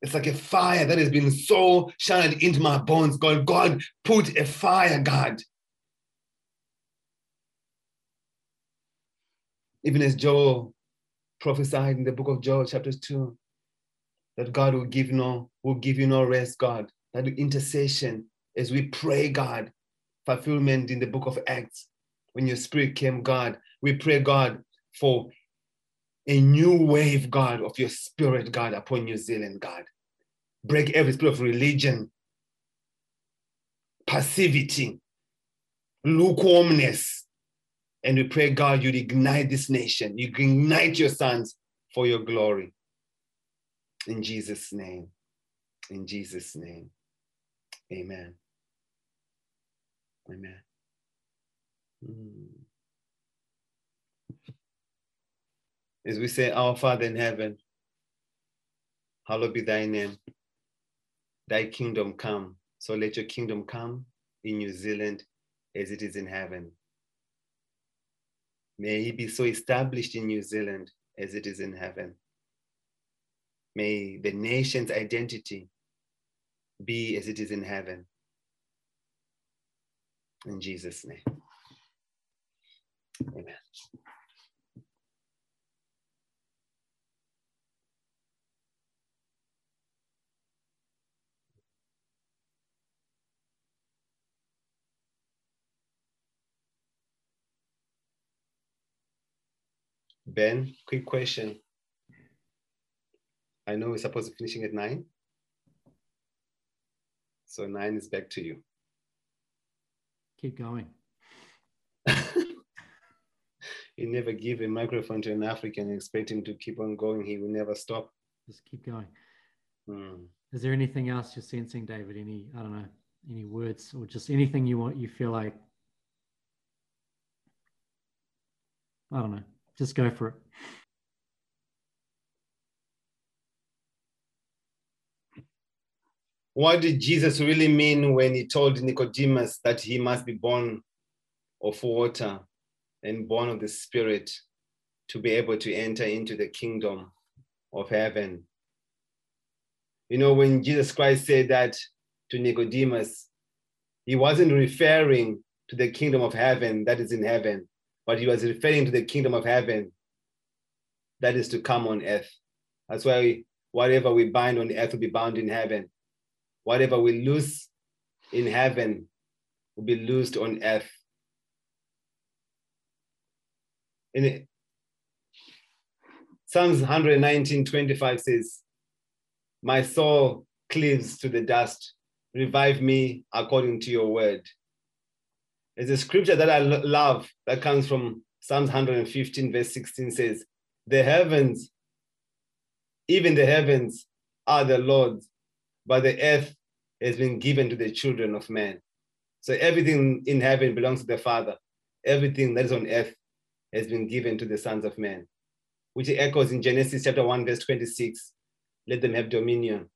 it's like a fire that has been so shined into my bones. God, God, put a fire, God. Even as Joel prophesied in the book of Joel, chapter 2, that God will give no, will give you no rest, God that intercession as we pray, God, fulfillment in the book of Acts. When your spirit came, God, we pray, God, for a new wave, God, of your spirit, God, upon New Zealand, God. Break every spirit of religion, passivity, lukewarmness. And we pray, God, you'd ignite this nation. You ignite your sons for your glory. In Jesus' name. In Jesus' name. Amen. Amen. Mm. As we say, Our Father in heaven, hallowed be thy name. Thy kingdom come. So let your kingdom come in New Zealand as it is in heaven. May he be so established in New Zealand as it is in heaven. May the nation's identity be as it is in heaven. In Jesus' name. Amen. Ben, quick question. I know we're supposed to finishing at nine. So nine is back to you. Keep going. you never give a microphone to an African and expect him to keep on going. He will never stop. Just keep going. Hmm. Is there anything else you're sensing, David? Any, I don't know, any words or just anything you want, you feel like, I don't know, just go for it. What did Jesus really mean when he told Nicodemus that he must be born of water and born of the Spirit to be able to enter into the kingdom of heaven? You know, when Jesus Christ said that to Nicodemus, he wasn't referring to the kingdom of heaven that is in heaven, but he was referring to the kingdom of heaven that is to come on earth. That's why whatever we bind on earth will be bound in heaven. Whatever we loose in heaven will be loosed on earth. In it, Psalms 119, 25 says, My soul cleaves to the dust. Revive me according to your word. There's a scripture that I lo- love that comes from Psalms 115, verse 16 says, The heavens, even the heavens, are the Lord's, but the earth has been given to the children of man. So everything in heaven belongs to the Father. Everything that is on earth has been given to the sons of men, which echoes in Genesis chapter 1, verse 26. Let them have dominion.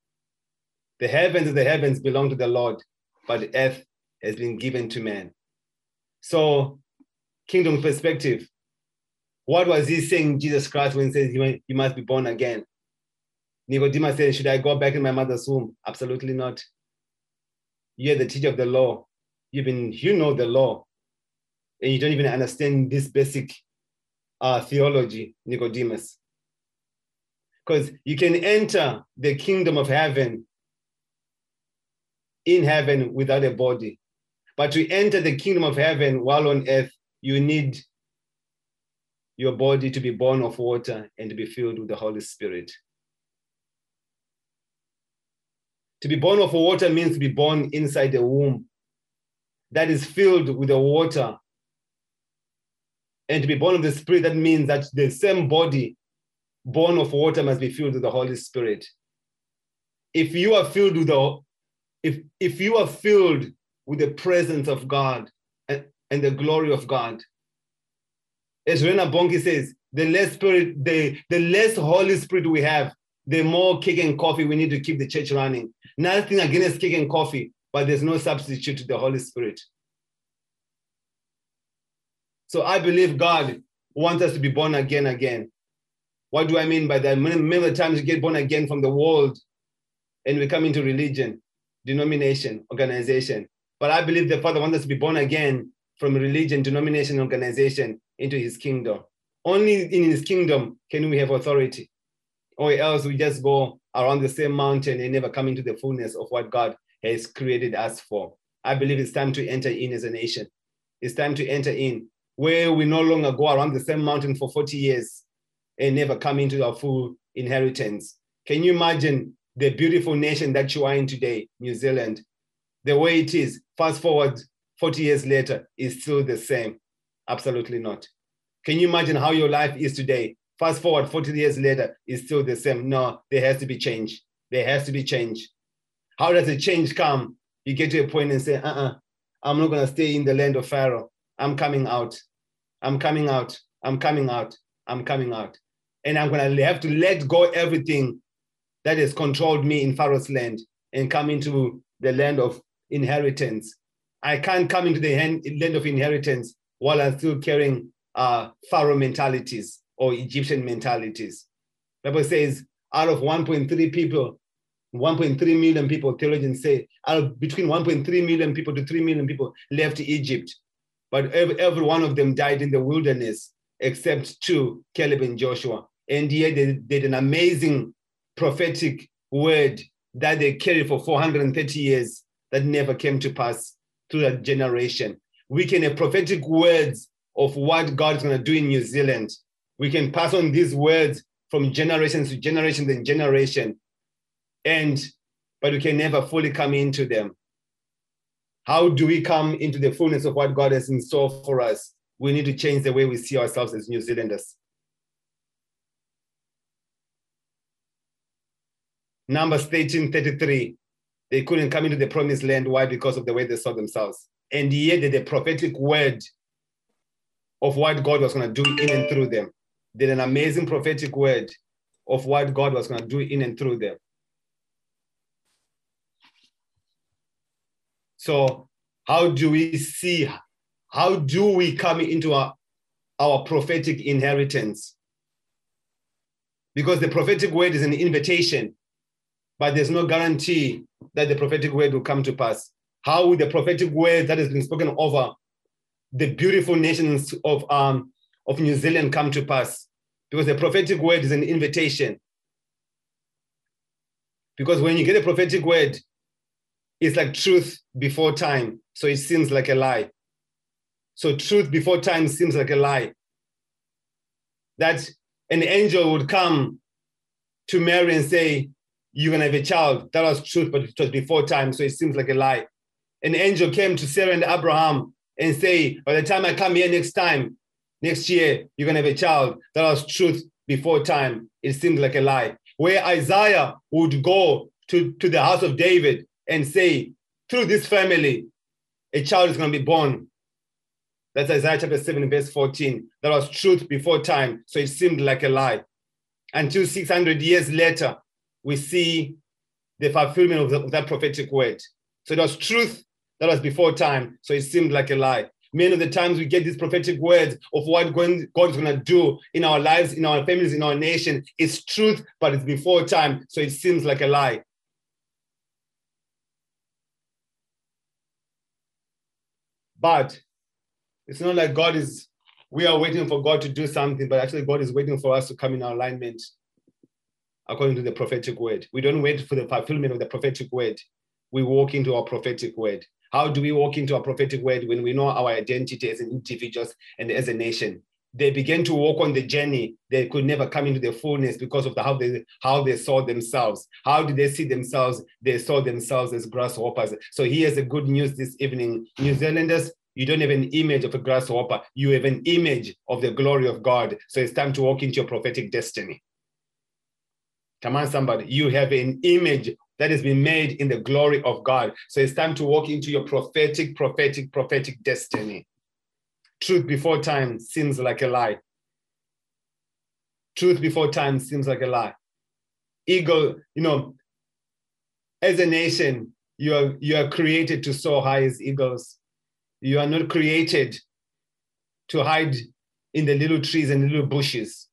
The heavens of the heavens belong to the Lord, but earth has been given to man. So, kingdom perspective, what was he saying, Jesus Christ, when he says you must be born again? Nicodemus said, Should I go back in my mother's womb? Absolutely not. You're the teacher of the law. You've been, you know the law, and you don't even understand this basic uh, theology, Nicodemus. Because you can enter the kingdom of heaven in heaven without a body. But to enter the kingdom of heaven while on earth, you need your body to be born of water and to be filled with the Holy Spirit. To be born of water means to be born inside the womb that is filled with the water. And to be born of the Spirit, that means that the same body born of water must be filled with the Holy Spirit. If you are filled with the if if you are filled with the presence of God and, and the glory of God, as Rena Bonnke says, the less spirit, the, the less Holy Spirit we have, the more cake and coffee we need to keep the church running. Nothing against cake and coffee, but there's no substitute to the Holy Spirit. So I believe God wants us to be born again again. What do I mean by that? Many, many times we get born again from the world and we come into religion, denomination, organization. But I believe the Father wants us to be born again from religion, denomination, organization into his kingdom. Only in his kingdom can we have authority, or else we just go around the same mountain and never come into the fullness of what God has created us for. I believe it's time to enter in as a nation. It's time to enter in where we no longer go around the same mountain for 40 years and never come into our full inheritance. Can you imagine the beautiful nation that you are in today, New Zealand? The way it is, fast forward 40 years later, is still the same. Absolutely not. Can you imagine how your life is today? Fast forward 40 years later, is still the same. No, there has to be change. There has to be change. How does the change come? You get to a point and say, uh uh-uh, uh, i am not going to stay in the land of Pharaoh. I'm coming out. I'm coming out. I'm coming out. I'm coming out. and I'm going to have to let go everything that has controlled me in Pharaoh's land and come into the land of inheritance. I can't come into the land of inheritance while I'm still carrying uh, Pharaoh mentalities or Egyptian mentalities. Bible says out of 1.3 people, 1.3 million people, theologians say, out of between 1.3 million people to 3 million people left Egypt. But every, one of them died in the wilderness, except two, Caleb and Joshua. And yet they did an amazing prophetic word that they carried for 430 years that never came to pass through that generation. We can have prophetic words of what God is going to do in New Zealand. We can pass on these words from generation to generation and generation, and but we can never fully come into them. How do we come into the fullness of what God has in store for us? We need to change the way we see ourselves as New Zealanders. Numbers 13 33. They couldn't come into the promised land. Why? Because of the way they saw themselves. And yet, the prophetic word of what God was going to do in and through them. Did an amazing prophetic word of what God was going to do in and through them. So, how do we see? How do we come into our, our prophetic inheritance? Because the prophetic word is an invitation, but there's no guarantee that the prophetic word will come to pass. How will the prophetic word that has been spoken over the beautiful nations of, um, of New Zealand come to pass. Because the prophetic word is an invitation. Because when you get a prophetic word, it's like truth before time. So it seems like a lie. So truth before time seems like a lie. That an angel would come to Mary and say, You're to have a child. That was truth, but it was before time. So it seems like a lie. An angel came to Sarah and Abraham and say, by the time I come here next time, next year, you're to have a child. That was truth before time. It seemed like a lie. Where Isaiah would go to, to the house of David and say, through this family, a child is going to be born. That's Isaiah chapter 7, verse 14. That was truth before time. So it seemed like a lie. Until 600 years later, we see the fulfillment of, the, of that prophetic word. So it was truth that was before time, so it seemed like a lie. Many of the times we get these prophetic words of what God is going to do in our lives, in our families, in our nation. It's truth, but it's before time, so it seems like a lie. But it's not like God is, we are waiting for God to do something, but actually God is waiting for us to come in our alignment according to the prophetic word. We don't wait for the fulfillment of the prophetic word. We walk into our prophetic word. How do we walk into our prophetic word when we know our identity as individuals and as a nation? They began to walk on the journey. They could never come into the fullness because of the, how they how they saw themselves. How did they see themselves? They saw themselves as grasshoppers. So here's the good news this evening, New Zealanders. You don't have an image of a grasshopper. You have an image of the glory of God. So it's time to walk into your prophetic destiny. Come on, somebody. You have an image that has been made in the glory of God. So it's time to walk into your prophetic, prophetic, prophetic destiny. Truth before time seems like a lie. Truth before time seems like a lie. Eagle, you know, as a nation, you are you are created to soar high as eagles. You are not created to hide in the little trees and little bushes.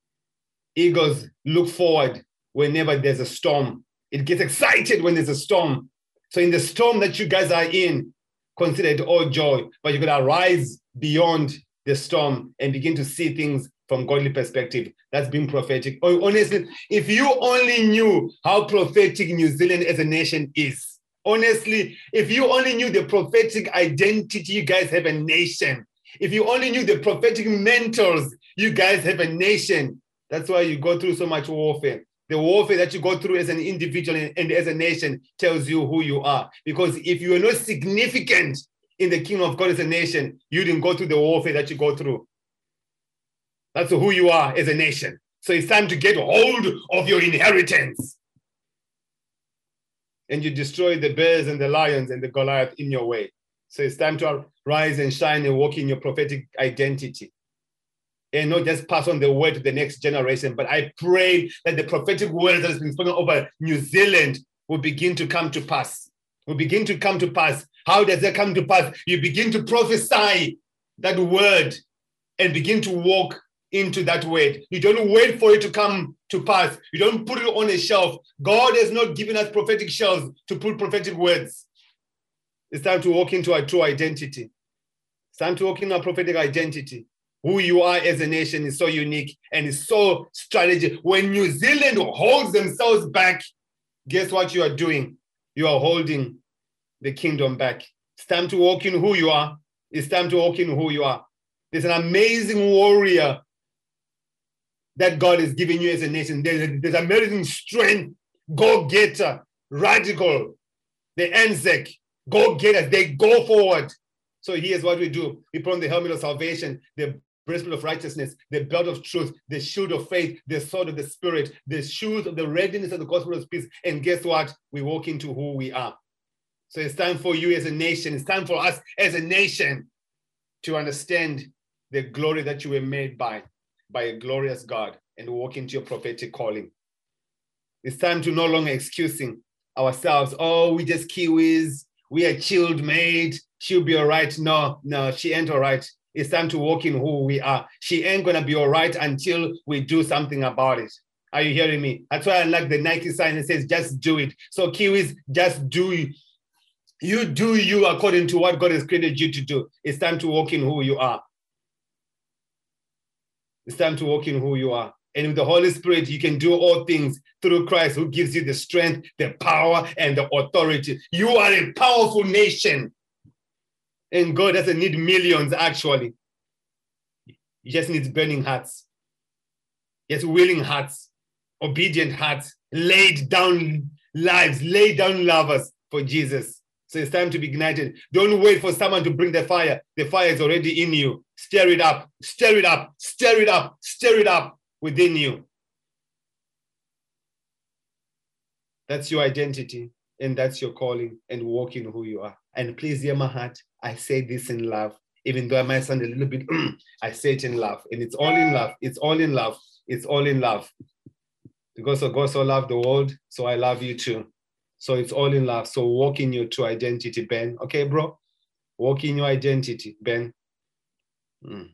Eagles look forward whenever there's a storm it gets excited when there's a storm. So in the storm that you guys are in, consider it all joy, but you're gonna rise beyond the storm and begin to see things from godly perspective. That's being prophetic. Oh, honestly, if you only knew how prophetic New Zealand as a nation is, honestly, if you only knew the prophetic identity you guys have a nation, if you only knew the prophetic mentors you guys have a nation, that's why you go through so much warfare the warfare that you go through as an individual and, as a nation tells you who you are. Because if you are not significant in the kingdom of God as a nation, you didn't go through the warfare that you go through. That's who you are as a nation. So it's time to get hold of your inheritance. And you destroy the bears and the lions and the Goliath in your way. So it's time to rise and shine and walk in your prophetic identity. and not just pass on the word to the next generation. But I pray that the prophetic word that has been spoken over New Zealand will begin to come to pass. Will begin to come to pass. How does that come to pass? You begin to prophesy that word and begin to walk into that word. You don't wait for it to come to pass. You don't put it on a shelf. God has not given us prophetic shelves to put prophetic words. It's time to walk into our true identity. It's time to walk into our prophetic identity. Who you are as a nation is so unique and is so strategic. When New Zealand holds themselves back, guess what you are doing? You are holding the kingdom back. It's time to walk in who you are. It's time to walk in who you are. There's an amazing warrior that God is giving you as a nation. There's, there's amazing strength, go getter, radical, the Anzac, go getters. They go forward. So here's what we do we put on the helmet of salvation, the breastplate of righteousness, the belt of truth, the shield of faith, the sword of the spirit, the shoes of the readiness of the gospel of peace. And guess what? We walk into who we are. So it's time for you as a nation, it's time for us as a nation to understand the glory that you were made by, by a glorious God, and walk into your prophetic calling. It's time to no longer excusing ourselves. Oh, we just Kiwis, we are chilled made, she'll be all right. No, no, she ain't all right. It's time to walk in who we are. She ain't gonna be all right until we do something about it. Are you hearing me? That's why I like the Nike sign that says, just do it. So, Kiwis, just do you do you according to what God has created you to do. It's time to walk in who you are. It's time to walk in who you are. And with the Holy Spirit, you can do all things through Christ who gives you the strength, the power, and the authority. You are a powerful nation. And God doesn't need millions, actually. He just needs burning hearts. Yes, willing hearts, obedient hearts, laid down lives, laid down lovers for Jesus. So it's time to be ignited. Don't wait for someone to bring the fire. The fire is already in you. Stir it up, stir it up, stir it up, stir it up within you. That's your identity and that's your calling and walking who you are. And please hear my heart. I say this in love, even though I might sound a little bit, I say it in love. And it's all in love. It's all in love. It's all in love. Because God so loved the world, so I love you too. So it's all in love. So walk in your true identity, Ben. Okay, bro? Walk in your identity, Ben. Mm.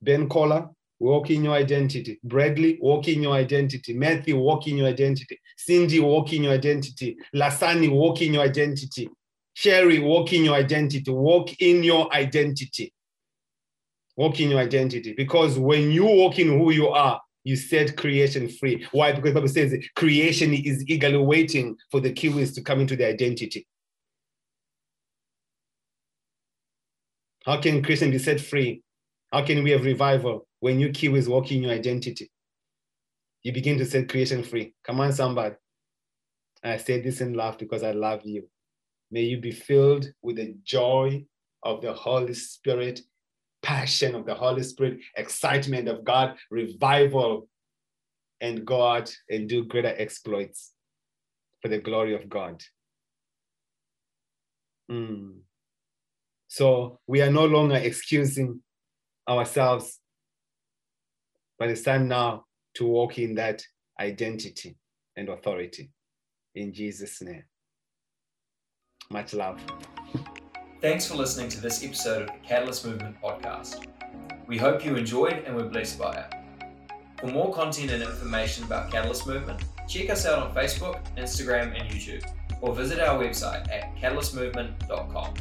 Ben Collar, walk in your identity. Bradley, walk in your identity. Matthew, walk in your identity. Cindy, walk in your identity. Lasani, walk in your identity. Sherry, walk in your identity. Walk in your identity. Walk in your identity. Because when you walk in who you are, you set creation free. Why? Because the Bible says creation is eagerly waiting for the Kiwis to come into their identity. How can creation be set free? How can we have revival when you Kiwis walk in your identity? You begin to set creation free. Come on, somebody. I say this in love because I love you. May you be filled with the joy of the Holy Spirit passion of the Holy Spirit, excitement of God, revival, and God, and do greater exploits for the glory of God. Mm. So we are no longer excusing ourselves, but it's time now to walk in that identity and authority. In Jesus' name. Much love. Thanks for listening to this episode of the Catalyst Movement podcast. We hope you enjoyed and were blessed by it. For more content and information about Catalyst Movement, check us out on Facebook, Instagram, and YouTube, or visit our website at catalystmovement.com.